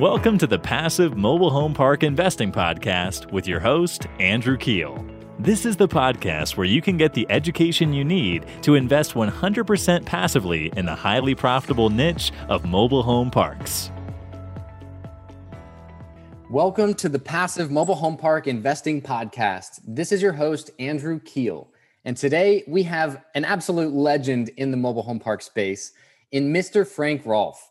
Welcome to the Passive Mobile Home Park Investing Podcast with your host, Andrew Keel. This is the podcast where you can get the education you need to invest 100% passively in the highly profitable niche of mobile home parks. Welcome to the Passive Mobile Home Park Investing Podcast. This is your host, Andrew Keel. And today we have an absolute legend in the mobile home park space in Mr. Frank Rolfe.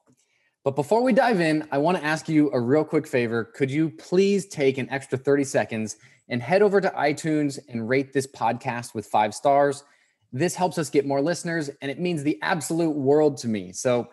But before we dive in, I want to ask you a real quick favor. Could you please take an extra 30 seconds and head over to iTunes and rate this podcast with five stars? This helps us get more listeners and it means the absolute world to me. So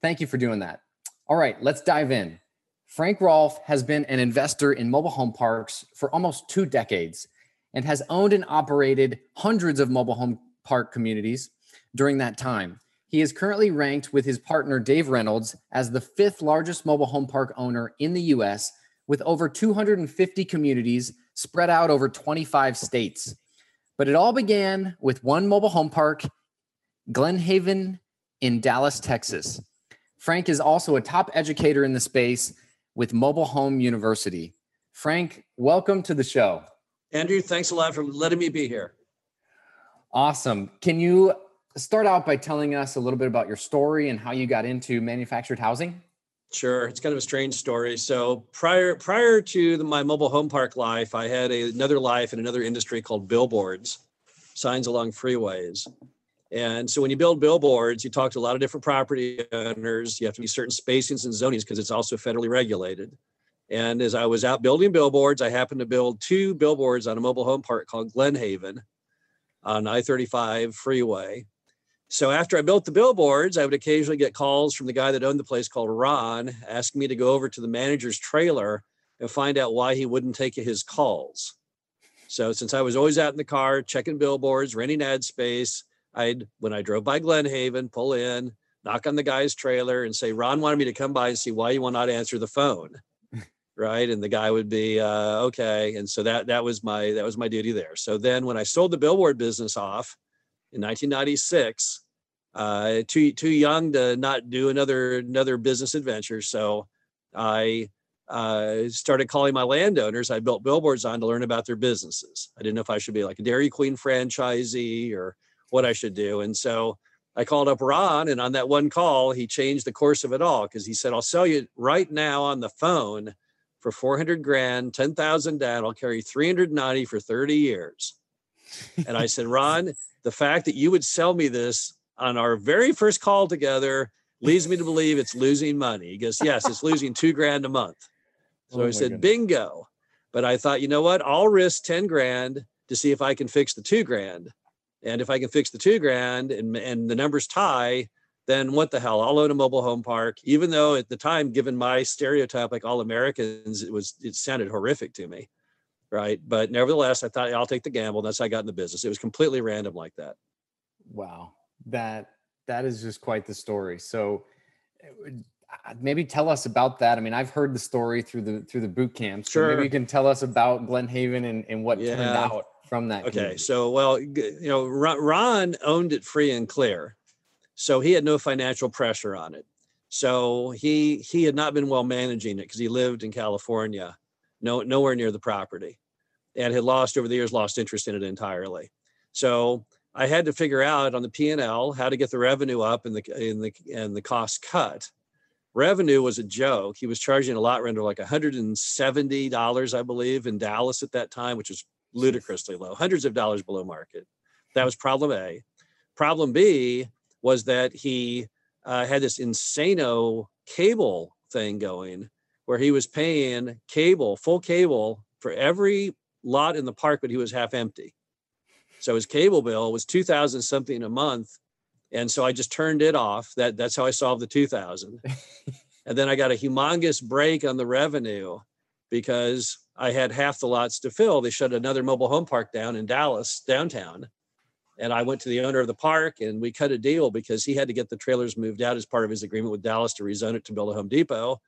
thank you for doing that. All right, let's dive in. Frank Rolfe has been an investor in mobile home parks for almost two decades and has owned and operated hundreds of mobile home park communities during that time. He is currently ranked with his partner Dave Reynolds as the fifth largest mobile home park owner in the US with over 250 communities spread out over 25 states. But it all began with one mobile home park, Glen Haven in Dallas, Texas. Frank is also a top educator in the space with Mobile Home University. Frank, welcome to the show. Andrew, thanks a lot for letting me be here. Awesome. Can you start out by telling us a little bit about your story and how you got into manufactured housing? Sure, it's kind of a strange story. So prior prior to the, my mobile home park life, I had a, another life in another industry called billboards, signs along freeways. And so when you build billboards, you talk to a lot of different property owners. You have to be certain spacings and zonings because it's also federally regulated. And as I was out building billboards, I happened to build two billboards on a mobile home park called Glen Haven on I 35 freeway. So after I built the billboards, I would occasionally get calls from the guy that owned the place called Ron asking me to go over to the manager's trailer and find out why he wouldn't take his calls. So since I was always out in the car checking billboards, renting ad space, I'd when I drove by Glen Haven, pull in, knock on the guy's trailer and say, Ron wanted me to come by and see why you will not answer the phone. right. And the guy would be uh, okay. And so that that was my that was my duty there. So then when I sold the billboard business off, in 1996. Uh, too too young to not do another another business adventure, so I uh, started calling my landowners. I built billboards on to learn about their businesses. I didn't know if I should be like a Dairy Queen franchisee or what I should do, and so I called up Ron, and on that one call, he changed the course of it all because he said, "I'll sell you right now on the phone for 400 grand, 10,000 down. I'll carry 390 for 30 years." And I said, Ron, the fact that you would sell me this on our very first call together leads me to believe it's losing money. He goes, Yes, it's losing two grand a month. So oh I said, goodness. Bingo. But I thought, you know what? I'll risk 10 grand to see if I can fix the two grand. And if I can fix the two grand and, and the numbers tie, then what the hell? I'll own a mobile home park. Even though at the time, given my stereotype, like all Americans, it was it sounded horrific to me right? But nevertheless, I thought I'll take the gamble. That's how I got in the business. It was completely random like that. Wow, that that is just quite the story. So uh, maybe tell us about that. I mean, I've heard the story through the through the boot camps. Sure. So maybe you can tell us about Glen Haven and, and what yeah. turned out from that. Okay. Community. So, well, you know, Ron owned it free and clear. So he had no financial pressure on it. So he he had not been well managing it because he lived in California no nowhere near the property and had lost over the years lost interest in it entirely. So i had to figure out on the p&l how to get the revenue up and the in the and the cost cut. Revenue was a joke. He was charging a lot renter like $170 i believe in dallas at that time which was ludicrously low hundreds of dollars below market. That was problem a. Problem b was that he uh, had this insano cable thing going where he was paying cable, full cable for every lot in the park, but he was half empty. So his cable bill was 2000 something a month. And so I just turned it off. That that's how I solved the 2000. and then I got a humongous break on the revenue because I had half the lots to fill. They shut another mobile home park down in Dallas downtown. And I went to the owner of the park and we cut a deal because he had to get the trailers moved out as part of his agreement with Dallas to rezone it to build a Home Depot.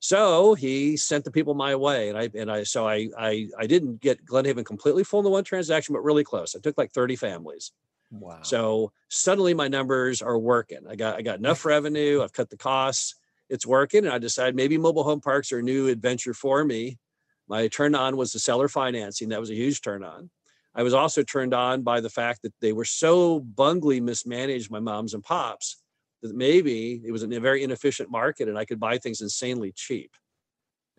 So he sent the people my way, and I and I so I I I didn't get Glen Haven completely full in the one transaction, but really close. I took like 30 families. Wow. So suddenly my numbers are working. I got I got enough revenue. I've cut the costs, it's working. And I decided maybe mobile home parks are a new adventure for me. My turn on was the seller financing. That was a huge turn on. I was also turned on by the fact that they were so bungly mismanaged, my moms and pops, that maybe it was a very inefficient market and I could buy things insanely cheap.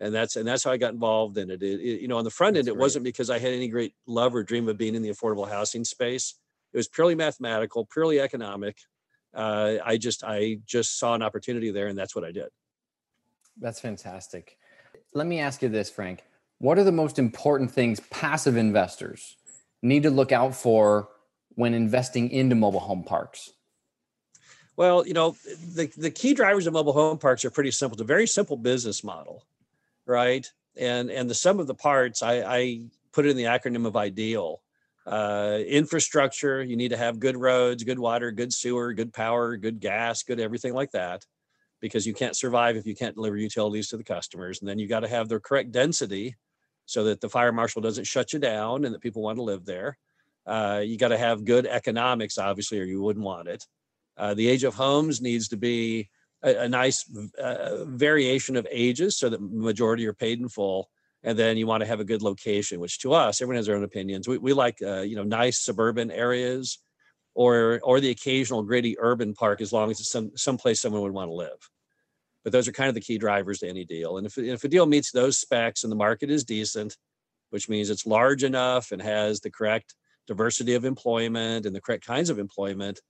And that's and that's how I got involved in it. it, it you know, on the front end, that's it great. wasn't because I had any great love or dream of being in the affordable housing space. It was purely mathematical, purely economic. Uh, I just I just saw an opportunity there, and that's what I did. That's fantastic. Let me ask you this, Frank. What are the most important things passive investors need to look out for when investing into mobile home parks? Well, you know, the, the key drivers of mobile home parks are pretty simple. It's a very simple business model, right? And and the sum of the parts, I, I put it in the acronym of ideal. Uh, infrastructure, you need to have good roads, good water, good sewer, good power, good gas, good everything like that, because you can't survive if you can't deliver utilities to the customers. And then you got to have the correct density so that the fire marshal doesn't shut you down and that people want to live there. Uh, you got to have good economics, obviously, or you wouldn't want it. Uh, the age of homes needs to be a, a nice uh, variation of ages so that majority are paid in full. And then you want to have a good location, which to us, everyone has their own opinions. We, we like, uh, you know, nice suburban areas or, or the occasional gritty urban park, as long as it's some, someplace someone would want to live but those are kind of the key drivers to any deal. And if, if a deal meets those specs and the market is decent, which means it's large enough and has the correct diversity of employment and the correct kinds of employment,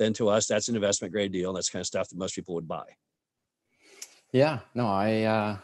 then to us, that's an investment grade deal. And that's kind of stuff that most people would buy. Yeah, no, I uh,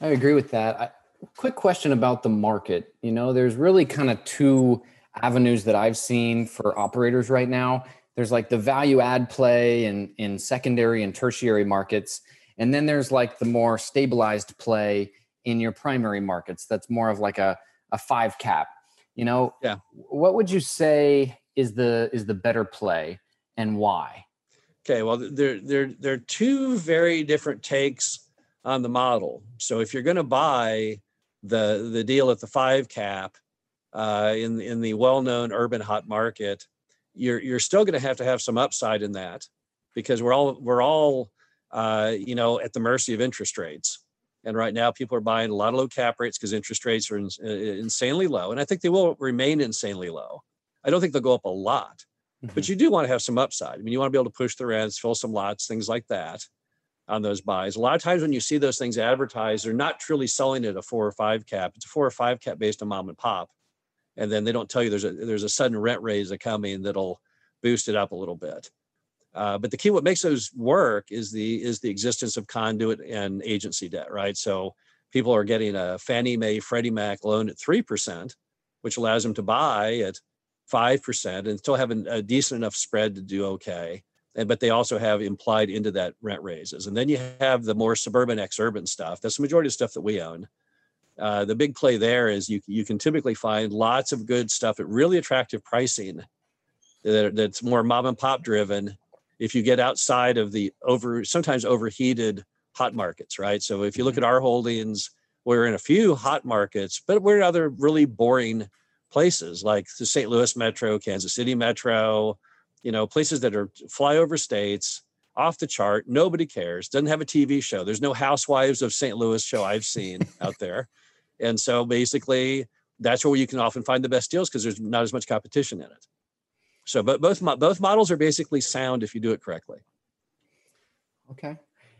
I agree with that. I, quick question about the market. You know, there's really kind of two avenues that I've seen for operators right now. There's like the value add play in in secondary and tertiary markets, and then there's like the more stabilized play in your primary markets. That's more of like a, a five cap. You know, yeah. What would you say is the is the better play and why? Okay, well, there there there are two very different takes on the model. So if you're going to buy the the deal at the five cap uh, in in the well-known urban hot market, you're you're still going to have to have some upside in that because we're all we're all uh, you know, at the mercy of interest rates. And right now, people are buying a lot of low cap rates because interest rates are in, insanely low. And I think they will remain insanely low. I don't think they'll go up a lot, mm-hmm. but you do want to have some upside. I mean, you want to be able to push the rents, fill some lots, things like that on those buys. A lot of times when you see those things advertised, they're not truly selling at a four or five cap. It's a four or five cap based on mom and pop. And then they don't tell you there's a there's a sudden rent raise coming that'll boost it up a little bit. Uh, but the key, what makes those work, is the is the existence of conduit and agency debt, right? So people are getting a Fannie Mae, Freddie Mac loan at three percent, which allows them to buy at five percent and still have a, a decent enough spread to do okay. And but they also have implied into that rent raises. And then you have the more suburban ex-urban stuff. That's the majority of stuff that we own. Uh, the big play there is you you can typically find lots of good stuff at really attractive pricing that, that's more mom and pop driven if you get outside of the over sometimes overheated hot markets, right? So if you look mm-hmm. at our holdings, we're in a few hot markets, but we're in other really boring places like the St. Louis Metro, Kansas City Metro, you know, places that are flyover states, off the chart. Nobody cares. Doesn't have a TV show. There's no Housewives of St. Louis show I've seen out there. And so basically, that's where you can often find the best deals because there's not as much competition in it. So, but both both models are basically sound if you do it correctly. Okay,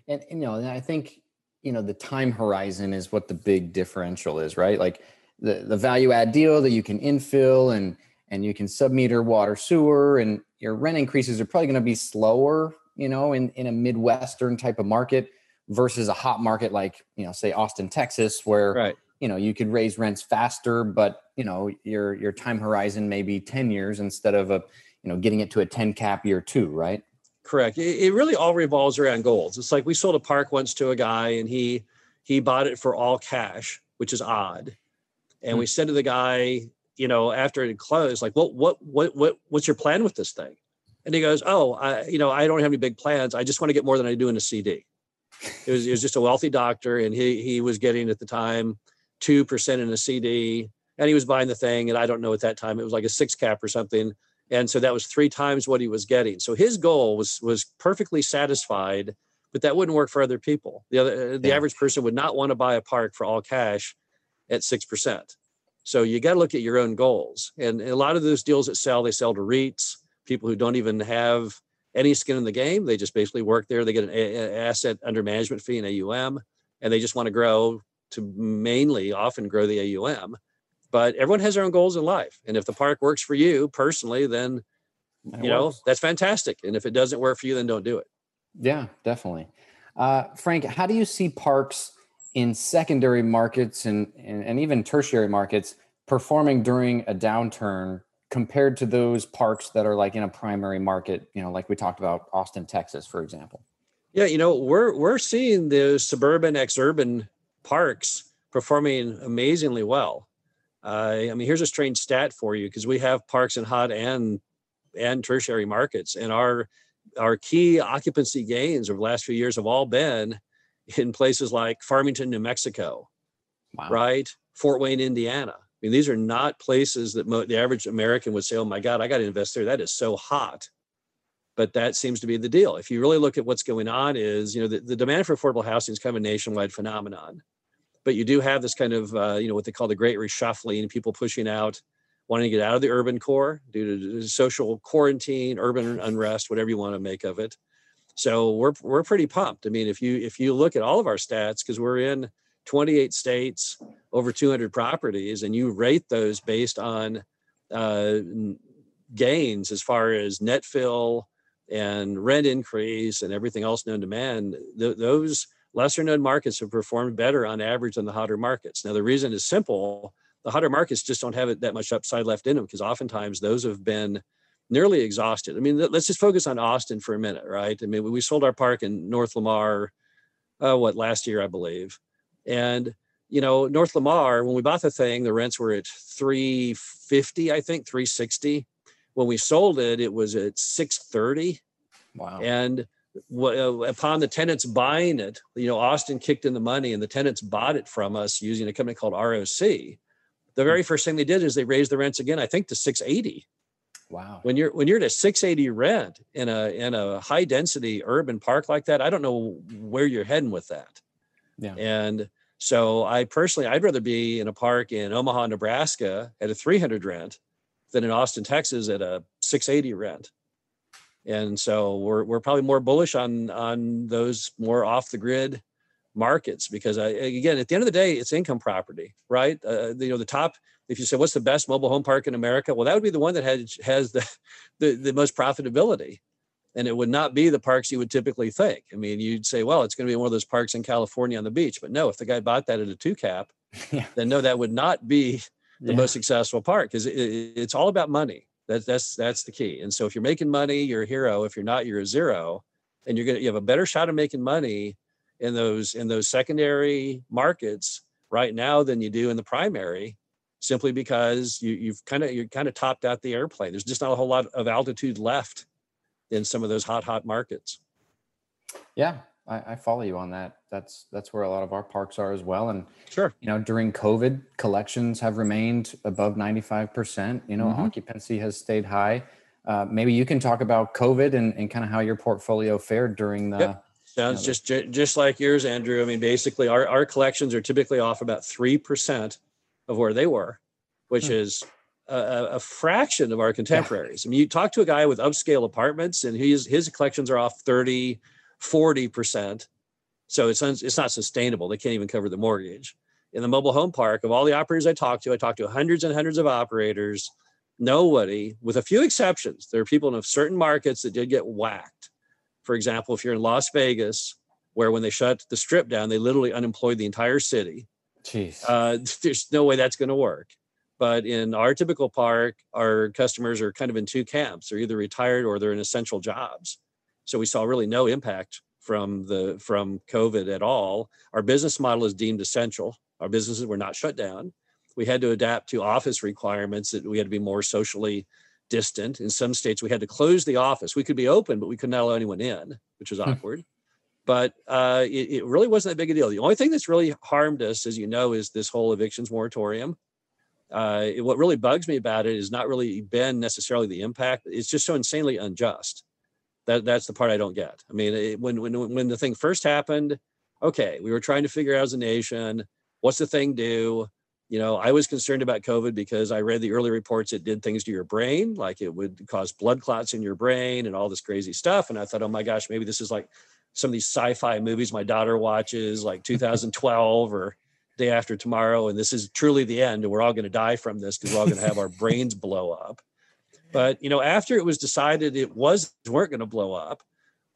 and, and you know, and I think you know the time horizon is what the big differential is, right? Like the the value add deal that you can infill and and you can submeter water sewer and your rent increases are probably going to be slower you know in in a midwestern type of market versus a hot market like you know say austin texas where right. you know you could raise rents faster but you know your your time horizon may be 10 years instead of a you know getting it to a 10 cap year two right? Correct. It, it really all revolves around goals. It's like we sold a park once to a guy and he he bought it for all cash which is odd and mm-hmm. we said to the guy you know after it closed like what what what what what's your plan with this thing and he goes oh i you know i don't have any big plans i just want to get more than i do in a cd it was, it was just a wealthy doctor and he he was getting at the time 2% in a CD. And he was buying the thing. And I don't know at that time, it was like a six cap or something. And so that was three times what he was getting. So his goal was was perfectly satisfied but that wouldn't work for other people. The other, the Yeah. average person would not want to buy a park for all cash at six percent. So you got to look at your own goals. And a lot of those deals that sell, they sell to REITs, people who don't even have any skin in the game. They just basically work there. They get an a- asset under management fee and AUM, and they just want to grow to mainly often grow the AUM. But everyone has their own goals in life. And if the park works for you personally, then It you know works. that's fantastic. And if it doesn't work for you, then don't do it. Yeah, definitely. Uh, Frank, how do you see parks in secondary markets and, and, and even tertiary markets performing during a downturn compared to those parks that are like in a primary market, you know, like we talked about Austin, Texas, for example? Yeah, you know, we're we're seeing the suburban ex-urban parks performing amazingly well. Uh, I mean, here's a strange stat for you because we have parks in hot and and tertiary markets, and our our key occupancy gains over the last few years have all been in places like Farmington, New Mexico, Wow. right? Fort Wayne, Indiana. I mean, these are not places that mo- the average American would say, "Oh my God, I got to invest there. That is so hot." But that seems to be the deal. If you really look at what's going on, is you know the, the demand for affordable housing is kind of a nationwide phenomenon. But you do have this kind of uh, you know what they call the great reshuffling, people pushing out, wanting to get out of the urban core due to social quarantine, urban unrest, whatever you want to make of it. So we're we're pretty pumped. I mean, if you if you look at all of our stats, because we're in 28 states, over 200 properties, and you rate those based on uh, gains as far as net fill and rent increase and everything else known to man, th- those lesser known markets have performed better on average than the hotter markets. Now, the reason is simple. The hotter markets just don't have it that much upside left in them because oftentimes those have been nearly exhausted. I mean, let- let's just focus on Austin for a minute, right? I mean, we sold our park in North Lamar, uh, what, last year, I believe. And, you know, North Lamar, when we bought the thing, the rents were at 350, I think, 360. When we sold it, it was at 630. Wow. And wh- uh, upon the tenants buying it, you know, Austin kicked in the money and the tenants bought it from us using a company called ROC. The very first thing they did is they raised the rents again, I think to 680. Wow. When you're when you're at a 680 rent in a in a high density urban park like that, I don't know where you're heading with that. Yeah. And so I personally, I'd rather be in a park in Omaha, Nebraska at a 300 rent than in Austin, Texas at a 680 rent. And so we're, we're probably more bullish on, on those more off the grid markets because I, again, at the end of the day, it's income property, right? Uh, you know, the top, if you say, what's the best mobile home park in America? Well, that would be the one that has, has the, the, the most profitability and it would not be the parks you would typically think. I mean, you'd say, well, it's going to be one of those parks in California on the beach, but no, if the guy bought that at a two cap, Yeah. then no, that would not be the Yeah. most successful park because it, it- it's all about money. That's that's that's the key. And so if you're making money, you're a hero. If you're not, you're a zero. And you're gonna you have a better shot of making money in those in those secondary markets right now than you do in the primary, simply because you you've kind of you're kind of topped out the airplane. There's just not a whole lot of altitude left in some of those hot hot markets. Yeah, I, I follow you on that. That's that's where a lot of our parks are as well. And Sure. you know, during COVID, collections have remained above ninety five percent. You know, Mhm. occupancy has stayed high. Uh, maybe you can talk about COVID and, and kind of how your portfolio fared during the. Yep. Sounds just just like yours, Andrew. I mean, basically, our, our collections are typically off about three percent of where they were, which Hmm. is a, a- fraction of our contemporaries. I mean, you talk to a guy with upscale apartments, and his his collections are off 30, 40 percent. So it's un- it's not sustainable. They can't even cover the mortgage. In the mobile home park, of all the operators I talked to, I talked to hundreds and hundreds of operators. Nobody, with a few exceptions, there are people in certain markets that did get whacked. For example, if you're in Las Vegas, where when they shut the strip down, they literally unemployed the entire city. Jeez. Uh, there's no way that's going to work. But in our typical park, our customers are kind of in two camps. They're either retired or they're in essential jobs. So we saw really no impact from the from COVID at all. Our business model is deemed essential. Our businesses were not shut down. We had to adapt to office requirements that we had to be more socially distant. In some states, we had to close the office. We could be open, but we could not allow anyone in, which was Hmm. awkward. But uh, it, it really wasn't that big a deal. The only thing that's really harmed us, as you know, is this whole evictions moratorium. Uh, it- what really bugs me about it is not really been necessarily the impact. It's just so insanely unjust. That that's the part I don't get. I mean, it, when when when the thing first happened, okay, we were trying to figure out as a nation what's the thing do. You know, I was concerned about COVID because I read the early reports it did things to your brain, like it would cause blood clots in your brain and all this crazy stuff. And I thought, oh my gosh, maybe this is like some of these sci-fi movies my daughter watches, like 2012 or Day After Tomorrow, and this is truly the end, and we're all going to die from this because we're all going to have our brains blow up. But you know, after it was decided it was weren't going to blow up,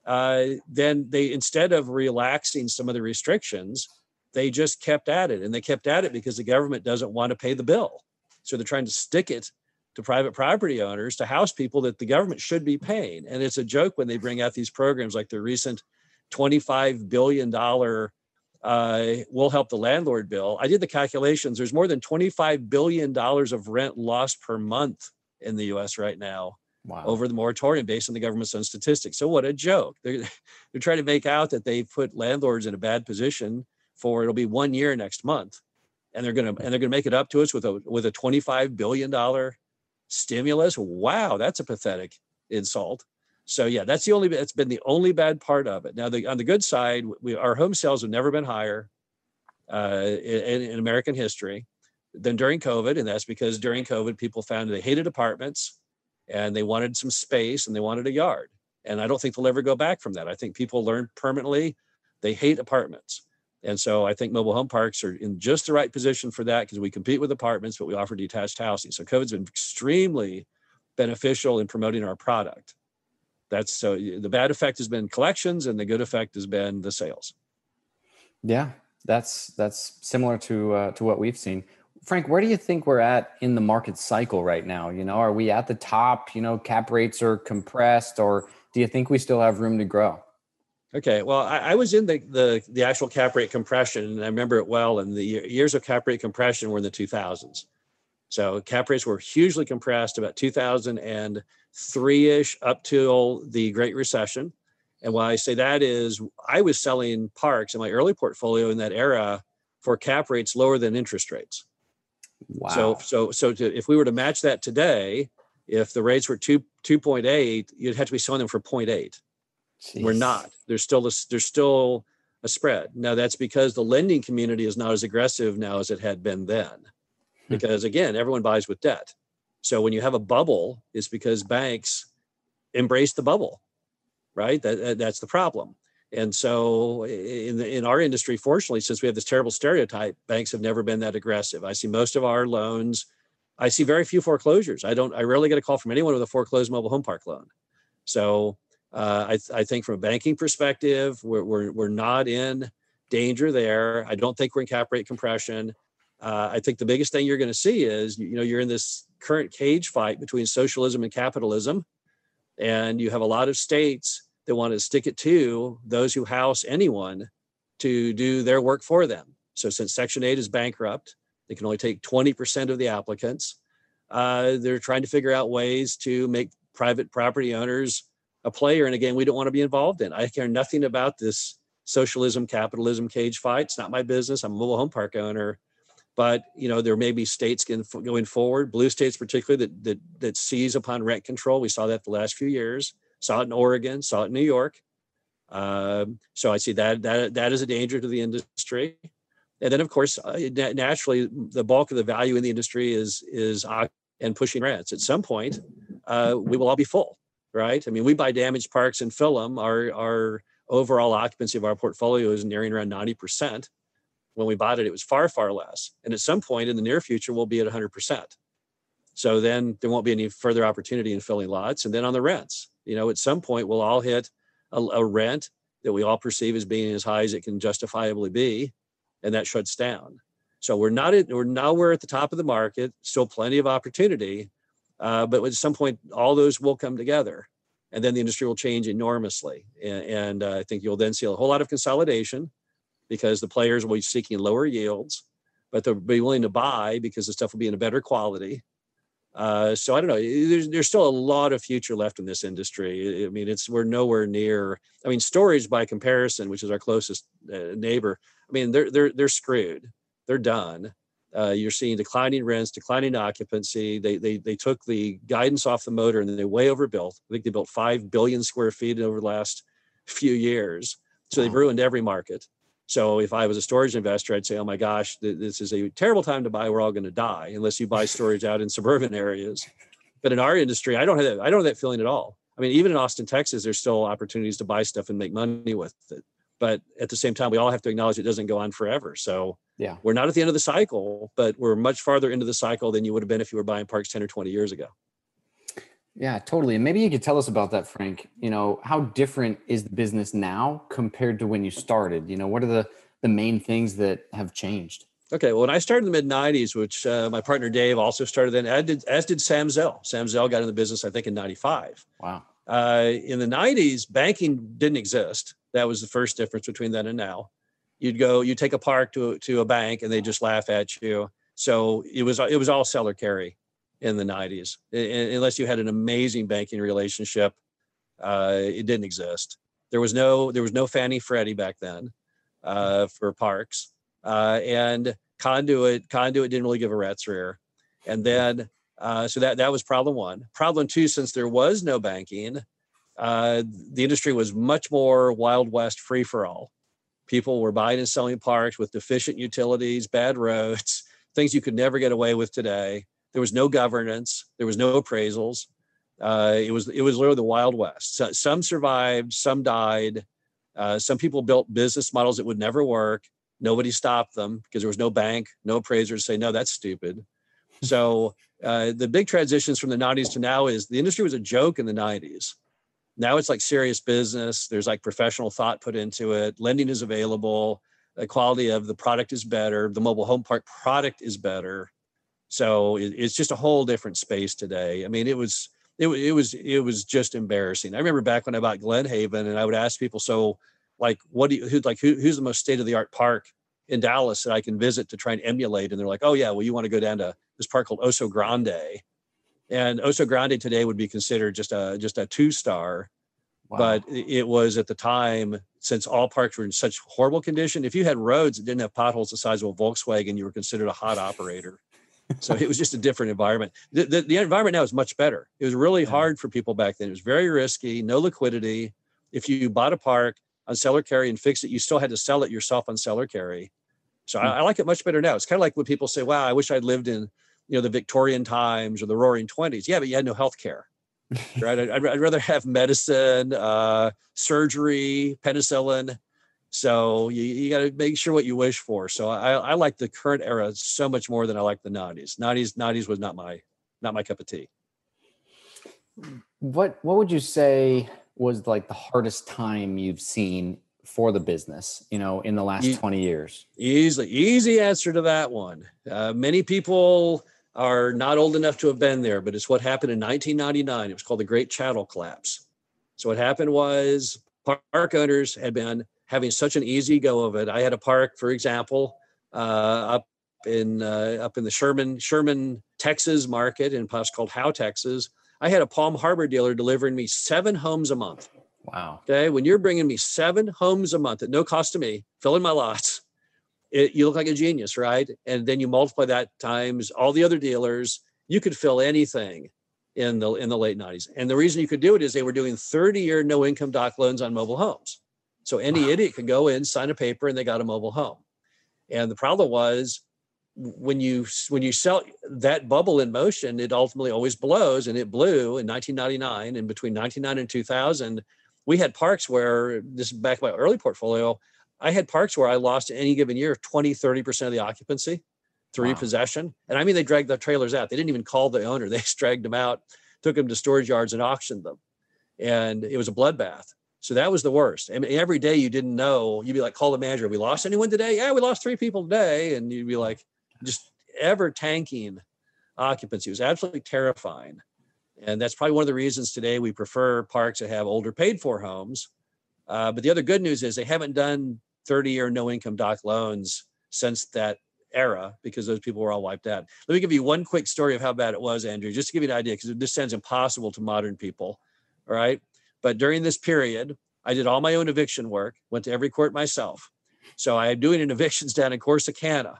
uh, then they instead of relaxing some of the restrictions, they just kept at it, and they kept at it because the government doesn't want to pay the bill, so they're trying to stick it to private property owners to house people that the government should be paying. And it's a joke when they bring out these programs like the recent $25 billion uh, will help the landlord bill. I did the calculations. There's more than $25 billion of rent lost per month in the US right now wow. over the moratorium based on the government's own statistics. So what a joke. They're, they're trying to make out that they put landlords in a bad position for it'll be one year next month. And they're gonna and they're gonna make it up to us with a with a $25 billion stimulus. Wow, that's a pathetic insult. So yeah, that's the only that's been the only bad part of it. Now the on the good side, we, our home sales have never been higher uh, in, in American history than during COVID, and that's because during COVID, people found they hated apartments and they wanted some space and they wanted a yard. And I don't think they'll ever go back from that. I think people learn permanently they hate apartments. And so I think mobile home parks are in just the right position for that because we compete with apartments, but we offer detached housing. So COVID's been extremely beneficial in promoting our product. That's so the bad effect has been collections and the good effect has been the sales. Yeah, that's that's similar to uh, to what we've seen. Frank, where do you think we're at in the market cycle right now? You know, are we at the top? You know, cap rates are compressed, or do you think we still have room to grow? Okay, well, I, I was in the, the the actual cap rate compression, and I remember it well. And the years of cap rate compression were in the 2000s. So cap rates were hugely compressed about 2003 ish up till the Great Recession. And why I say that is I was selling parks in my early portfolio in that era for cap rates lower than interest rates. Wow. So so so to, if we were to match that today, if the rates were two two point eight, you'd have to be selling them for 0.8. Jeez. We're not. There's still a, there's still a spread. Now that's because the lending community is not as aggressive now as it had been then, hmm. because again, everyone buys with debt. So when you have a bubble, it's because banks embrace the bubble, right? That, that's the problem. And so in the, in our industry, fortunately, since we have this terrible stereotype, banks have never been that aggressive. I see most of our loans. I see very few foreclosures. I don't. I rarely get a call from anyone with a foreclosed mobile home park loan. So uh, I, I, think from a banking perspective, we're, we're, we're not in danger there. I don't think we're in cap rate compression. Uh, I think the biggest thing you're going to see is, you know, you're in this current cage fight between socialism and capitalism. And you have a lot of states that want to stick it to those who house anyone to do their work for them. So since Section 8 is bankrupt, they can only take 20% of the applicants. Uh, they're trying to figure out ways to make private property owners a player in a game we don't want to be involved in. I care nothing about this socialism, capitalism cage fight. It's not my business. I'm a mobile home park owner. But you know, there may be states going forward, blue states particularly, that that that seize upon rent control. We saw that the last few years. Saw it in Oregon. Saw it in New York. Um, so I see that that that is a danger to the industry. And then, of course, uh, naturally, the bulk of the value in the industry is is and pushing rents. At some point, uh, we will all be full right? I mean, we buy damaged parks and fill them. Our our overall occupancy of our portfolio is nearing around 90%. When we bought it, it was far, far less. And at some point in the near future, we'll be at 100%. So then there won't be any further opportunity in filling lots. And then on the rents, you know, at some point we'll all hit a, a rent that we all perceive as being as high as it can justifiably be, and that shuts down. So we're not at, we're now we're at the top of the market, still plenty of opportunity, uh, but at some point, all those will come together, and then the industry will change enormously. And, and uh, I think you'll then see a whole lot of consolidation because the players will be seeking lower yields, but they'll be willing to buy because the stuff will be in a better quality. Uh, so I don't know. There's, there's still a lot of future left in this industry. I mean, it's we're nowhere near. I mean, storage by comparison, which is our closest uh, neighbor. I mean, they're they're they're screwed. They're done Uh, you're seeing declining rents, declining occupancy. They, they they took the guidance off the motor and they way overbuilt. I think they built five billion square feet over the last few years. So they've ruined every market. So if I was a storage investor, I'd say, "Oh my gosh, th- this is a terrible time to buy. We're all going to die unless you buy storage out in suburban areas." But in our industry, I don't have that. I don't have that feeling at all. I mean, even in Austin, Texas, there's still opportunities to buy stuff and make money with it. But at the same time, we all have to acknowledge it doesn't go on forever. So Yeah. we're not at the end of the cycle, but we're much farther into the cycle than you would have been if you were buying parks 10 or 20 years ago. Yeah, totally. And maybe you could tell us about that, Frank. You know, how different is the business now compared to when you started? You know, what are the the main things that have changed? Okay, well, when I started in the mid '90s, which uh, my partner Dave also started then, as did, as did Sam Zell. Sam Zell got in the business, I think, in '95. Wow. Uh, in the '90s, banking didn't exist. That was the first difference between then and now. You'd go, you take a park to to a bank, and they just laugh at you. So it was it was all seller carry in the '90s, I- unless you had an amazing banking relationship. Uh, it didn't exist. There was no there was no Fannie Freddie back then uh, for parks uh, and conduit conduit didn't really give a rat's rear and then uh, so that that was problem one problem two since there was no banking uh, the industry was much more wild west free for all. People were buying and selling parks with deficient utilities bad roads things you could never get away with today. There was no governance. There was no appraisals. Uh, it was it was literally the wild west. So, some survived some died. Uh, some people built business models that would never work. Nobody stopped them because there was no bank, no appraiser to say, no, that's stupid. So uh, the big transitions from the 90s to now is the industry was a joke in the 90s. Now it's like serious business. There's like professional thought put into it. Lending is available. The quality of the product is better. The mobile home park product is better. So it, it's just a whole different space today. I mean, it was it, it was it was just embarrassing. I remember back when I bought Glen Haven, and I would ask people, so like, what do you who like who, who's the most state of the art park in Dallas that I can visit to try and emulate? And they're like, oh yeah, well you want to go down to this park called Oso Grande, and oh Oso Grande today would be considered just a just a two star. Wow. but it was at the time since all parks were in such horrible condition if you had roads that didn't have potholes the size of a volkswagen you were considered a hot operator. So it was just a different environment. The, the, the environment now is much better. It was really Yeah. hard for people back then. It was very risky no liquidity. If you bought a park on seller carry and fixed it you still had to sell it yourself on seller carry. So I, hmm. I like it much better now. It's kind of like when people say wow i wish i'd lived in you know the victorian times or the roaring 20s yeah but you had no health care right? I'd, I'd rather have medicine, uh, surgery, penicillin. So you, you got to make sure what you wish for. So I, I like the current era so much more than I like the 90s. 90s, 90s was not my not my cup of tea. What what would you say was like the hardest time you've seen for the business, you know, in the last Ye- 20 years? Easily, easy answer to that one. Uh, many people are not old enough to have been there, but it's what happened in 1999. It was called the Great Chattel Collapse. So what happened was park owners had been having such an easy go of it. I had a park, for example, uh, up in uh, up in the Sherman Sherman Texas market in a place called Howe, Texas. I had a Palm Harbor dealer delivering me seven homes a month. Wow. Okay, when you're bringing me seven homes a month at no cost to me, filling my lots, it, you look like a genius, right? And then you multiply that times all the other dealers. You could fill anything in the in the late 90s. And the reason you could do it is they were doing 30-year no income doc loans on mobile homes. So any Wow. idiot could go in, sign a paper, and they got a mobile home. And the problem was when you when you sell that bubble in motion, it ultimately always blows, and it blew in 1999. And between 1999 and 2000, we had parks where this is back my early portfolio. I had parks where I lost any given year 20, 30% of the occupancy through Wow. repossession. And I mean, they dragged the trailers out. They didn't even call the owner. They just dragged them out, took them to storage yards and auctioned them. And it was a bloodbath. So that was the worst. I mean, every day you didn't know, you'd be like, call the manager. We lost anyone today? Yeah, we lost three people today. And you'd be like, just ever tanking occupancy. It was absolutely terrifying. And that's probably one of the reasons today we prefer parks that have older paid for homes. Uh, but the other good news is they haven't done 30 year no income doc loans since that era because those people were all wiped out. Let me give you one quick story of how bad it was, Andrew, just to give you an idea, because this sounds impossible to modern people. All right. But during this period, I did all my own eviction work, went to every court myself. So I am doing an evictions down in Corsicana.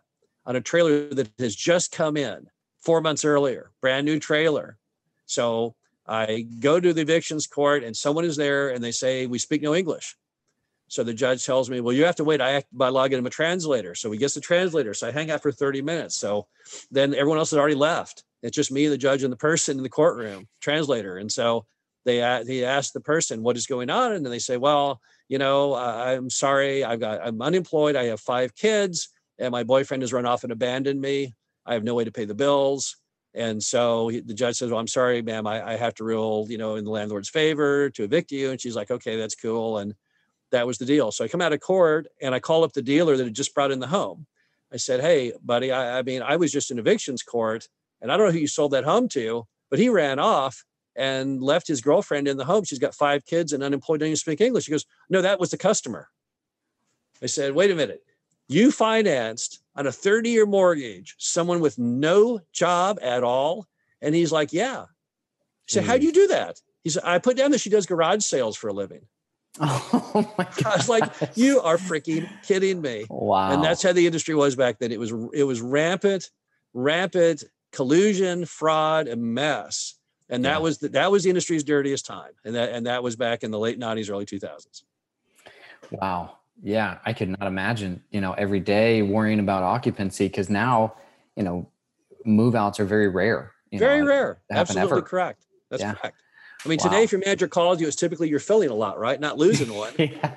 on a trailer that has just come in four months earlier, brand new trailer. So I go to the evictions court and someone is there and they say, We speak no English. So the judge tells me, Well, you have to wait. I have by get him a translator. So he gets the translator. So I hang out for 30 minutes. So then everyone else has already left. It's just me, the judge, and the person in the courtroom, translator. And so they he asked the person what is going on, and then they say, "Well, you know, uh, I'm sorry, I've got I'm unemployed, I have five kids, and my boyfriend has run off and abandoned me. I have no way to pay the bills." And so he, the judge says, "Well, I'm sorry, ma'am, I, I have to rule, you know, in the landlord's favor to evict you." And she's like, "Okay, that's cool." And that was the deal. So I come out of court and I call up the dealer that had just brought in the home. I said, "Hey, buddy, I, I mean, I was just in evictions court, and I don't know who you sold that home to, but he ran off." and left his girlfriend in the home. She's got five kids and unemployed, doesn't speak English. He goes, No, that was the customer. I said, Wait a minute. You financed on a 30 year mortgage someone with no job at all. And he's like, Yeah. I said, mm. How do you do that? He said, I put down that she does garage sales for a living. Oh my God. I was like, you are freaking kidding me. Wow. And that's how the industry was back then. It was it was rampant, rampant collusion, fraud, and mess and that yeah. was the, that was the industry's dirtiest time and that and that was back in the late 90s early 2000s wow yeah i could not imagine you know every day worrying about occupancy because now you know move outs are very rare very know, rare absolutely ever. correct that's yeah. correct I mean, wow. today, if your manager calls you, it's typically you're filling a lot, right? Not losing one. yeah.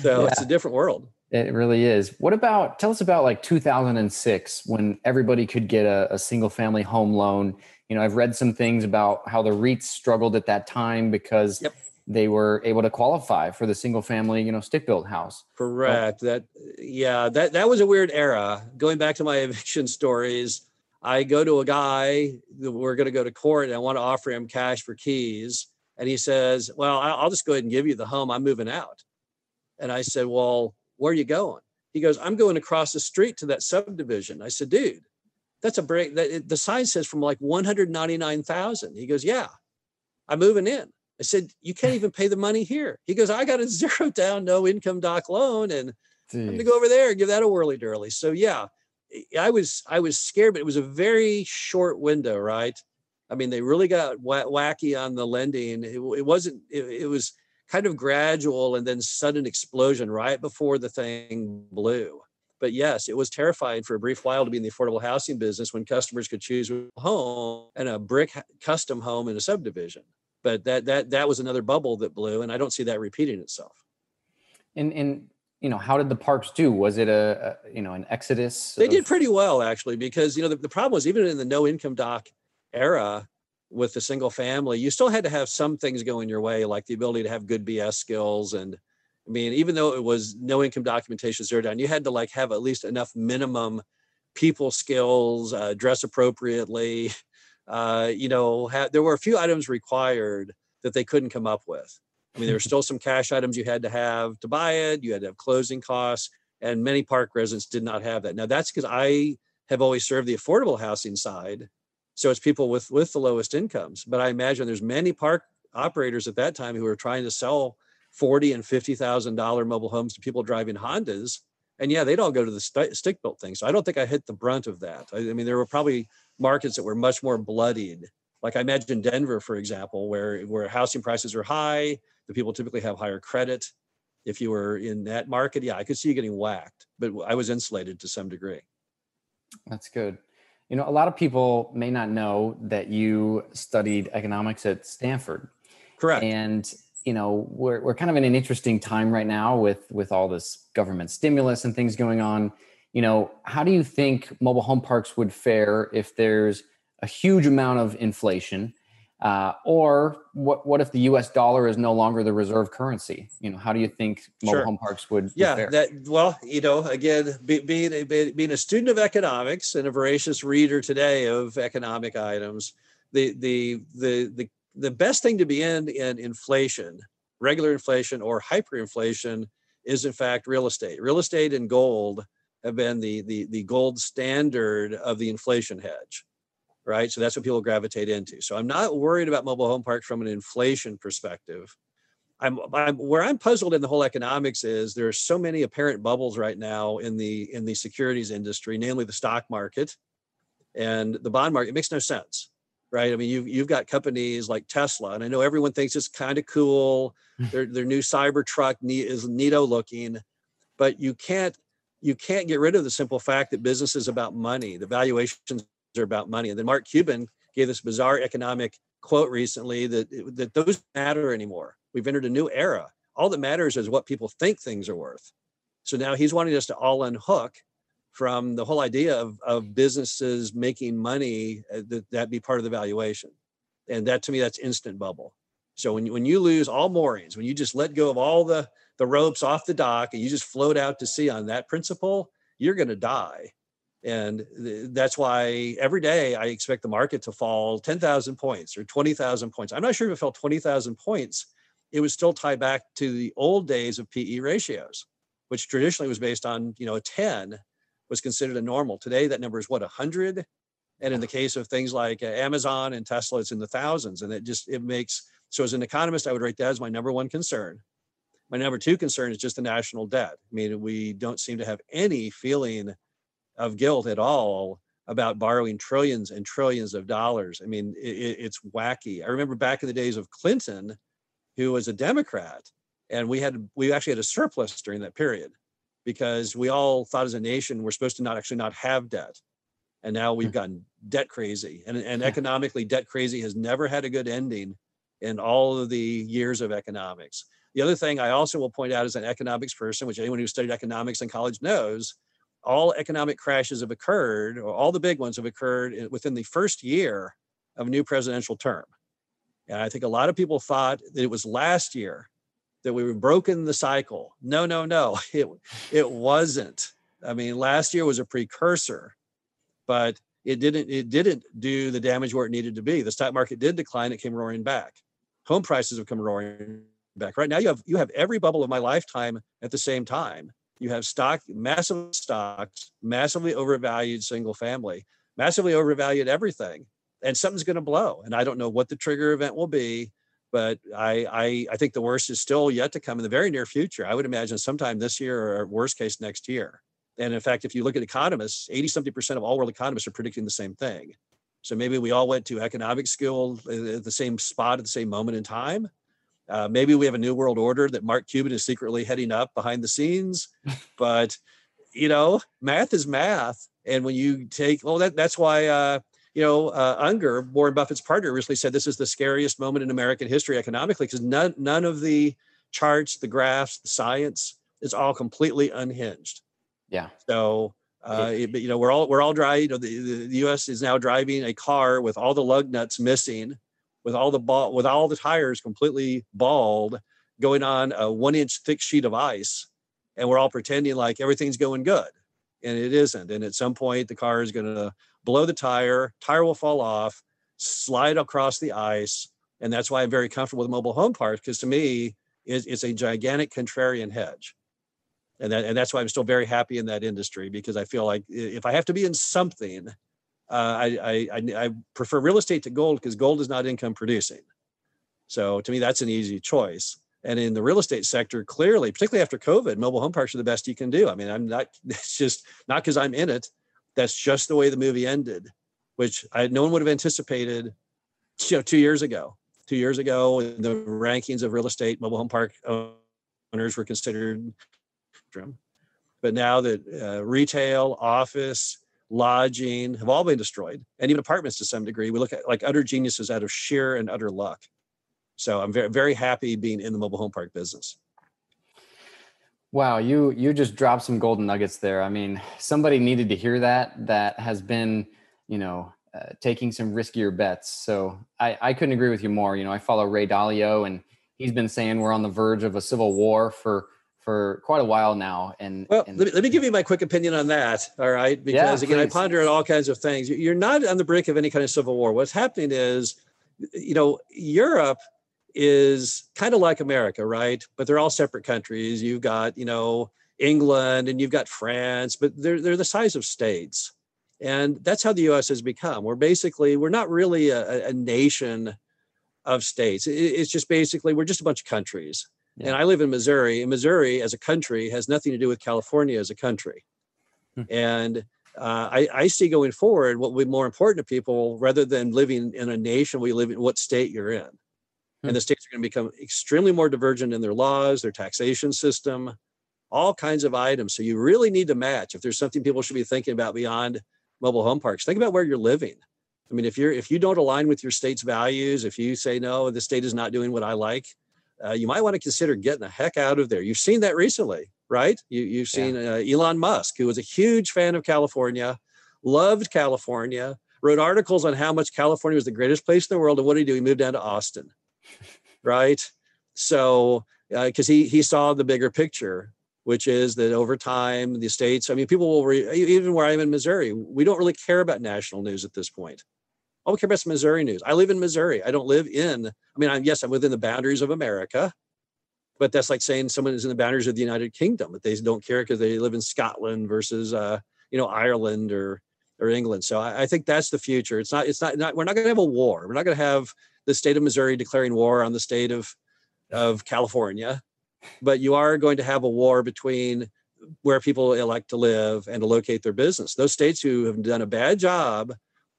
So yeah. it's a different world. It really is. What about, tell us about like 2006 when everybody could get a, a single family home loan you know, I've read some things about how the REITs struggled at that time because yep. they were able to qualify for the single family, you know, stick built house. Correct. That yeah, that that was a weird era. Going back to my eviction stories, I go to a guy we're going to go to court and I want to offer him cash for keys, and he says, "Well, I'll just go ahead and give you the home. I'm moving out." And I said, "Well, where are you going?" He goes, "I'm going across the street to that subdivision." I said, "Dude." that's a break. The sign says from like 199,000. He goes, yeah, I'm moving in. I said, you can't even pay the money here. He goes, I got a zero down, no income doc loan. And Jeez. I'm gonna go over there and give that a whirly dirly. So yeah, I was, I was scared, but it was a very short window, right? I mean, they really got wacky on the lending. It, it wasn't, it, it was kind of gradual and then sudden explosion right before the thing blew. But yes, it was terrifying for a brief while to be in the affordable housing business when customers could choose a home and a brick custom home in a subdivision. But that that that was another bubble that blew, and I don't see that repeating itself. And and you know, how did the parks do? Was it a, a you know an exodus? They of- did pretty well actually, because you know the, the problem was even in the no income doc era with the single family, you still had to have some things going your way, like the ability to have good BS skills and I mean, even though it was no income documentation zero down, you had to like have at least enough minimum people skills, uh, dress appropriately. Uh, you know, ha- there were a few items required that they couldn't come up with. I mean, there were still some cash items you had to have to buy it. You had to have closing costs, and many park residents did not have that. Now, that's because I have always served the affordable housing side, so it's people with with the lowest incomes. But I imagine there's many park operators at that time who were trying to sell forty and fifty thousand dollar mobile homes to people driving Hondas, and yeah, they'd all go to the st- stick built thing. So I don't think I hit the brunt of that. I, I mean, there were probably markets that were much more bloodied. Like I imagine Denver, for example, where where housing prices are high, the people typically have higher credit. If you were in that market, yeah, I could see you getting whacked, but I was insulated to some degree. That's good. You know, a lot of people may not know that you studied economics at Stanford. Correct. And you know we're we're kind of in an interesting time right now with with all this government stimulus and things going on you know how do you think mobile home parks would fare if there's a huge amount of inflation uh, or what what if the U.S. dollar is no longer the reserve currency? You know, how do you think mobile sure. home parks would? Yeah, would that well, you know, again, be, being a being a student of economics and a voracious reader today of economic items, the the the the the best thing to be in in inflation, regular inflation or hyperinflation, is in fact real estate. Real estate and gold have been the the the gold standard of the inflation hedge, right? So that's what people gravitate into. So I'm not worried about mobile home parks from an inflation perspective. I'm, I'm where I'm puzzled in the whole economics is there are so many apparent bubbles right now in the in the securities industry, namely the stock market and the bond market. It makes no sense, right? I mean, you've you've got companies like Tesla, and I know everyone thinks it's kind of cool. their their new cyber truck is neato looking, but you can't you can't get rid of the simple fact that business is about money. The valuations are about money. And then Mark Cuban gave this bizarre economic quote recently that that those matter anymore. We've entered a new era. All that matters is what people think things are worth. So now he's wanting us to all unhook from the whole idea of, of businesses making money uh, that, that be part of the valuation. And that to me, that's instant bubble. So when you, when you lose all moorings, when you just let go of all the, the ropes off the dock and you just float out to sea on that principle, you're going to die. And that's why every day I expect the market to fall 10,000 points or 20,000 points. I'm not sure if it fell 20,000 points, it would still tie back to the old days of PE ratios, which traditionally was based on, you know, a 10 was considered a normal. Today, that number is what, 100? And in the case of things like uh, Amazon and Tesla, it's in the thousands. And it just, it makes, so as an economist, I would rate that as my number one concern. My number two concern is just the national debt. I mean, we don't seem to have any feeling of guilt at all about borrowing trillions and trillions of dollars. I mean, it, it's wacky. I remember back in the days of Clinton, who was a Democrat, and we had we actually had a surplus during that period because we all thought as a nation we're supposed to not actually not have debt. And now we've hmm. gotten debt crazy. And, and economically, debt crazy has never had a good ending in all of the years of economics. The other thing I also will point out as an economics person, which anyone who studied economics in college knows, all economic crashes have occurred, or all the big ones have occurred eh, within the first year of a new presidential term. And I think a lot of people thought that it was last year that we were broken the cycle. No, no, no, it it wasn't. I mean, last year was a precursor, but it didn't it didn't do the damage where it needed to be. The stock market did decline; it came roaring back. Home prices have come roaring back. Right now, you have you have every bubble of my lifetime at the same time. You have stock, massive stocks, massively overvalued single family, massively overvalued everything, and something's going to blow. And I don't know what the trigger event will be, but I, I I think the worst is still yet to come in the very near future. I would imagine sometime this year or worst case next year. And in fact, if you look at economists, 80 something percent of all world economists are predicting the same thing. So maybe we all went to economic school at the same spot at the same moment in time. Uh, maybe we have a new world order that Mark Cuban is secretly heading up behind the scenes, but you know, math is math. And when you take, well, that, that's why, uh, you know, uh, Munger, Warren Buffett's partner, recently said this is the scariest moment in American history economically because none, none of the charts, the graphs, the science is all completely unhinged. Yeah. So, uh, it, you know, we're all we're all driving. You know, the, the U.S. is now driving a car with all the lug nuts missing with all the ball with all the tires completely bald going on a one inch thick sheet of ice and we're all pretending like everything's going good. And it isn't. And at some point the car is going to blow the tire tire will fall off slide across the ice and that's why i'm very comfortable with mobile home parks because to me it's, it's a gigantic contrarian hedge. And that, and that's why i'm still very happy in that industry because i feel like if i have to be in something uh, I, I, I prefer real estate to gold because gold is not income producing. So to me, that's an easy choice. And in the real estate sector, clearly, particularly after COVID, mobile home parks are the best you can do. I mean, I'm not, it's just not because I'm in it. That's just the way the movie ended, which I, no one would have anticipated you know, two years ago. Two years ago, the rankings of real estate, mobile home park owners were considered. But now that uh, retail, office, lodging have all been destroyed, and even apartments to some degree. We look at like utter geniuses out of sheer and utter luck. So I'm very very happy being in the mobile home park business. Wow, you you just dropped some golden nuggets there. I mean, somebody needed to hear that. That has been, you know, uh, taking some riskier bets. So I I couldn't agree with you more. You know, I follow Ray Dalio, and he's been saying we're on the verge of a civil war for for quite a while now. And well, and, let, me, let me give you my quick opinion on that. All right, because yeah, again, I ponder on all kinds of things. You're not on the brink of any kind of civil war. What's happening is, you know, Europe is kind of like America, right? But they're all separate countries. You've got, you know, England and you've got France, but they're they're the size of states. And that's how the US has become. We're basically, we're not really a, a nation of states. It's just basically we're just a bunch of countries. Yeah. And I live in Missouri, and Missouri as a country has nothing to do with California as a country. Hmm. And uh, I, I, see going forward what will be more important to people rather than living in a nation, we live in what state you're in. Hmm. And the states are going to become extremely more divergent in their laws, their taxation system, all kinds of items. So you really need to match. If there's something people should be thinking about beyond mobile home parks, think about where you're living. I mean, if you're if you don't align with your state's values, if you say no, the state is not doing what I like, uh, you might want to consider getting the heck out of there. You've seen that recently, right? You, you've seen yeah. uh, Elon Musk, who was a huge fan of California, loved California, wrote articles on how much California was the greatest place in the world. And what did he do? He moved down to Austin, right? So, because uh, he he saw the bigger picture, which is that over time the states. I mean, people will re, even where I'm in Missouri, we don't really care about national news at this point. All we care about is Missouri news. I live in Missouri. I don't live in, I mean, I'm, yes, I'm within the boundaries of America, but that's like saying someone is in the boundaries of the United Kingdom, but they don't care because they live in Scotland versus, uh, you know, Ireland or, or England. So I, I think that's the future. It's not, it's not, not we're not going to have a war. We're not going to have the state of Missouri declaring war on the state of, of California, but you are going to have a war between where people elect to live and to locate their business. Those states who have done a bad job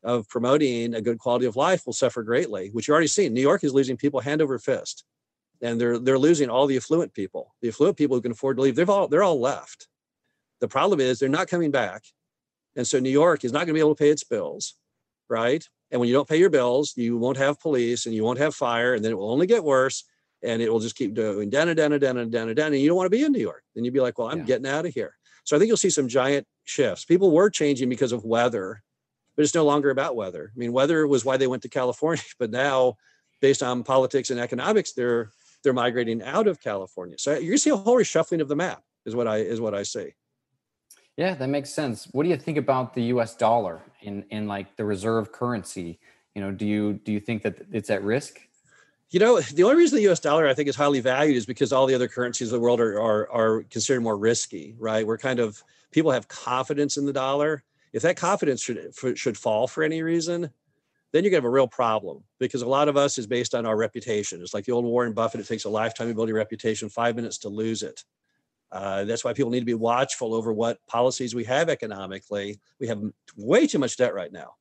of promoting a good quality of life will suffer greatly, which you already seen. New York is losing people hand over fist, and they're they're losing all the affluent people. The affluent people who can afford to leave, they've all they're all left. The problem is they're not coming back, and so New York is not going to be able to pay its bills, right? And when you don't pay your bills, you won't have police and you won't have fire, and then it will only get worse, and it will just keep going down and down and down and down and down. And you don't want to be in New York. Then you'd be like, well, I'm yeah. getting out of here. So I think you'll see some giant shifts. People were changing because of weather but it's no longer about weather. I mean, weather was why they went to California, but now, based on politics and economics, they're they're migrating out of California. So you're gonna see a whole reshuffling of the map, is what I is what I see. Yeah, that makes sense. What do you think about the U.S. dollar in in like the reserve currency? You know, do you do you think that it's at risk? You know, the only reason the U.S. dollar I think is highly valued is because all the other currencies of the world are are, are considered more risky, right? We're kind of people have confidence in the dollar if that confidence should should fall for any reason, then you're gonna have a real problem because a lot of us is based on our reputation. It's like the old Warren Buffett. It takes a lifetime to build your reputation, five minutes to lose it. Uh, that's why people need to be watchful over what policies we have economically. We have way too much debt right now.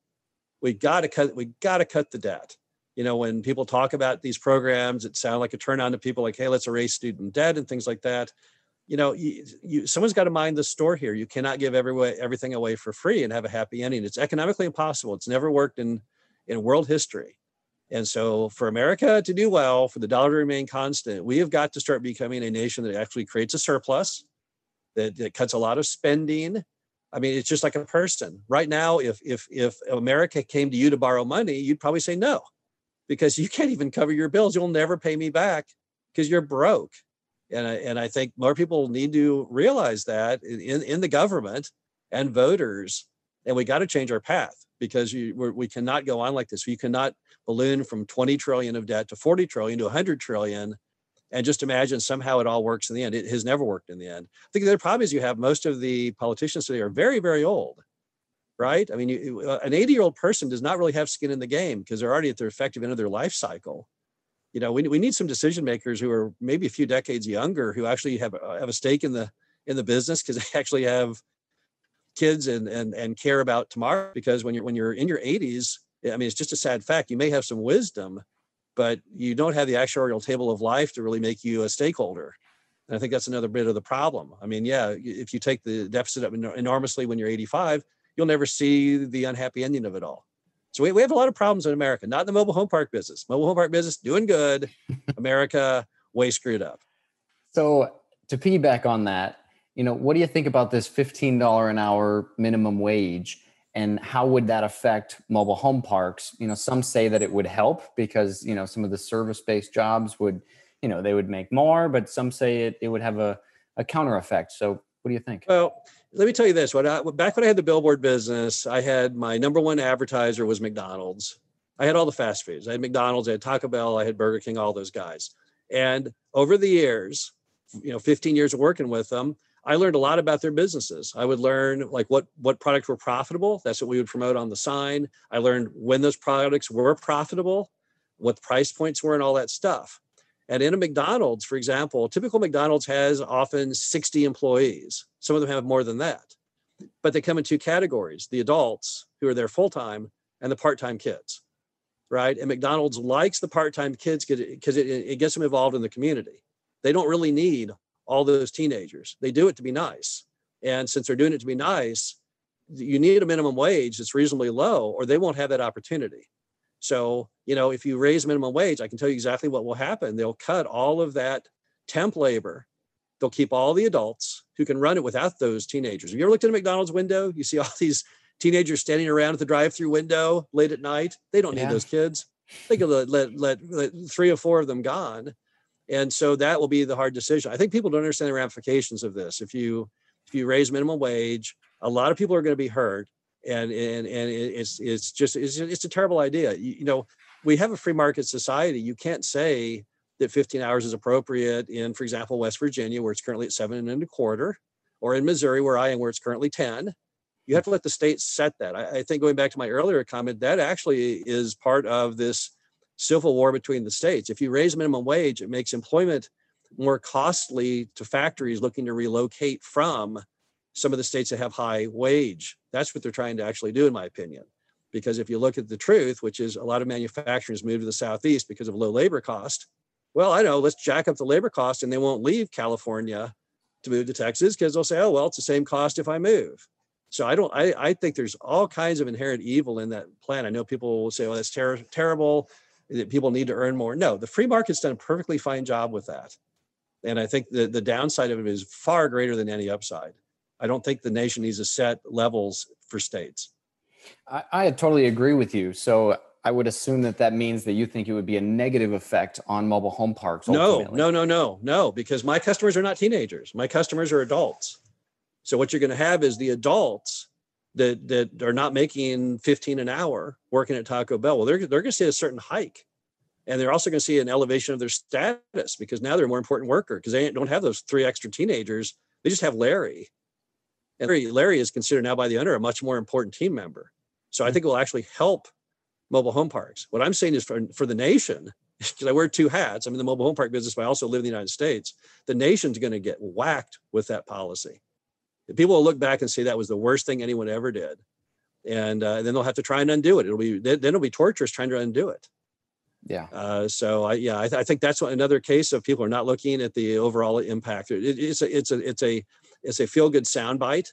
We got to cut. We got to cut the debt. You know, when people talk about these programs, it sounds like a turn on to people like, "Hey, let's erase student debt" and things like that you know, you, you, someone's got to mind the store here. You cannot give every way, everything away for free and have a happy ending. It's economically impossible. It's never worked in in world history. And so, for America to do well, for the dollar to remain constant, we have got to start becoming a nation that actually creates a surplus, that, that cuts a lot of spending. I mean, it's just like a person. Right now, if if if America came to you to borrow money, you'd probably say no, because you can't even cover your bills. You'll never pay me back because you're broke and I, and I think more people need to realize that in, in the government and voters, and we got to change our path because you, we cannot go on like this. You cannot balloon from 20 trillion of debt to 40 trillion to 100 trillion and just imagine somehow it all works in the end. It has never worked in the end. I think the other problem is you have most of the politicians today are very, very old, right? I mean, you, an 80 year old person does not really have skin in the game because they're already at their effective end of their life cycle you know, we, we need some decision makers who are maybe a few decades younger who actually have a, have a stake in the in the business because they actually have kids and and and care about tomorrow. Because when you're when you're in your 80s, I mean, it's just a sad fact. You may have some wisdom, but you don't have the actuarial table of life to really make you a stakeholder. And I think that's another bit of the problem. I mean, yeah, if you take the deficit up enormously when you're 85, you'll never see the unhappy ending of it all. So we, we have a lot of problems in America, not in the mobile home park business. Mobile home park business doing good. America way screwed up. So to piggyback on that, you know, what do you think about this $15 an hour minimum wage? And how would that affect mobile home parks? You know, some say that it would help because, you know, some of the service-based jobs would, you know, they would make more, but some say it, it would have a, a counter effect. So what do you think? Well, let me tell you this: when I, back when I had the billboard business, I had my number one advertiser was McDonald's. I had all the fast foods. I had McDonald's, I had Taco Bell, I had Burger King, all those guys. And over the years, you know, 15 years of working with them, I learned a lot about their businesses. I would learn like what what products were profitable. That's what we would promote on the sign. I learned when those products were profitable, what price points were, and all that stuff. And in a McDonald's, for example, typical McDonald's has often 60 employees. Some of them have more than that. But they come in two categories the adults who are there full time and the part time kids, right? And McDonald's likes the part time kids because it, it gets them involved in the community. They don't really need all those teenagers, they do it to be nice. And since they're doing it to be nice, you need a minimum wage that's reasonably low, or they won't have that opportunity. So, you know, if you raise minimum wage, I can tell you exactly what will happen. They'll cut all of that temp labor. They'll keep all the adults who can run it without those teenagers. Have you ever looked at a McDonald's window? You see all these teenagers standing around at the drive-through window late at night. They don't yeah. need those kids. They could let, let, let, let three or four of them gone. And so that will be the hard decision. I think people don't understand the ramifications of this. If you if you raise minimum wage, a lot of people are going to be hurt and and and it's it's just it's, it's a terrible idea. You, you, know we have a free market society. You can't say that 15 hours is appropriate in for example west virginia where it's currently at seven and a quarter or in missouri where i am where it's currently 10 you have to let the state set that. I, I think going back to my earlier comment that actually is part of this civil war between the states. If you raise minimum wage it makes employment more costly to factories looking to relocate from some of the states that have high wage. That's what they're trying to actually do, in my opinion. Because if you look at the truth, which is a lot of manufacturers move to the Southeast because of low labor cost, well, I know, let's jack up the labor cost and they won't leave California to move to Texas because they'll say, oh, well, it's the same cost if I move. So I don't, I, I think there's all kinds of inherent evil in that plan. I know people will say, well, that's ter- terrible, that people need to earn more. No, the free market's done a perfectly fine job with that. And I think the, the downside of it is far greater than any upside. I don't think the nation needs to set levels for states. I, I totally agree with you. So I would assume that that means that you think it would be a negative effect on mobile home parks. Ultimately. No, no, no, no, no, because my customers are not teenagers. My customers are adults. So what you're going to have is the adults that that are not making 15 an hour working at Taco Bell. Well, they're they're going to see a certain hike, and they're also going to see an elevation of their status because now they're a more important worker because they don't have those three extra teenagers. They just have Larry, Larry, Larry is considered now by the owner a much more important team member. So I mm-hmm. think it will actually help mobile home parks. What I'm saying is for, for the nation, because I wear two hats, I'm in the mobile home park business, but I also live in the United States. The nation's going to get whacked with that policy. People will look back and say that was the worst thing anyone ever did. And uh, then they'll have to try and undo it. It'll be then it'll be torturous trying to undo it. Yeah. Uh, so I, yeah, I, th- I, think that's what, another case of people are not looking at the overall impact. It, it's a, it's a, it's a, it's a feel good soundbite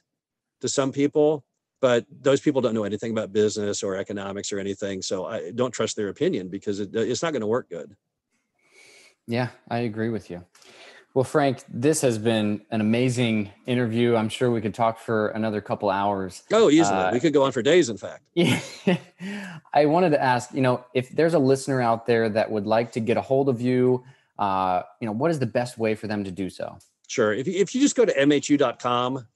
to some people, but those people don't know anything about business or economics or anything. So I don't trust their opinion because it, it's not going to work good. Yeah, I agree with you. Well, Frank, this has been an amazing interview. I'm sure we could talk for another couple hours. Oh, easily. Uh, we could go on for days, in fact. Yeah. I wanted to ask, you know, if there's a listener out there that would like to get a hold of you, uh, you know, what is the best way for them to do so? Sure. If if you just go to mhu.com,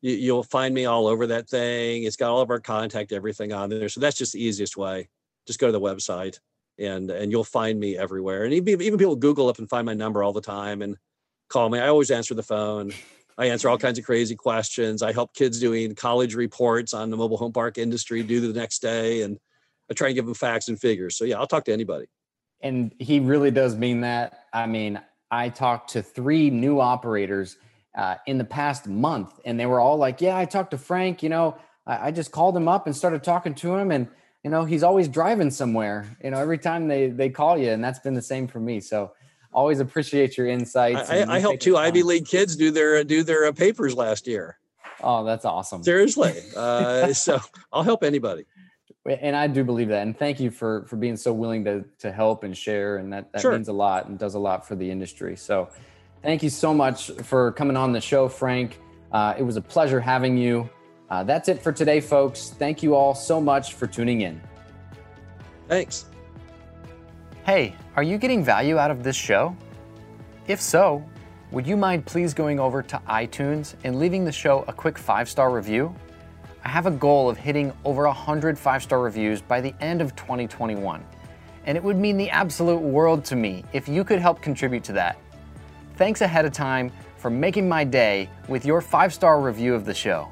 you, you'll find me all over that thing. It's got all of our contact, everything on there. So that's just the easiest way. Just go to the website and and you'll find me everywhere. And even, even people Google up and find my number all the time and call me. I always answer the phone. I answer all kinds of crazy questions. I help kids doing college reports on the mobile home park industry do the next day. And I try and give them facts and figures. So yeah, I'll talk to anybody. And he really does mean that. I mean, I talked to three new operators uh, in the past month, and they were all like, "Yeah, I talked to Frank. You know, I, I, just called him up and started talking to him, and you know, he's always driving somewhere. You know, every time they they call you, and that's been the same for me. So." Always appreciate your insights. I, I helped two Ivy League kids do their do their uh, papers last year. Oh, that's awesome. Seriously. Uh, so I'll help anybody and I do believe that. And thank you for for being so willing to to help and share. And that that sure. means a lot and does a lot for the industry. So, thank you so much for coming on the show, Frank. Uh, it was a pleasure having you. Uh, that's it for today, folks. Thank you all so much for tuning in. Thanks. Hey, are you getting value out of this show? If so, would you mind please going over to iTunes and leaving the show a quick five star review? I have a goal of hitting over 100 five star reviews by the end of 2021, and it would mean the absolute world to me if you could help contribute to that. Thanks ahead of time for making my day with your five star review of the show.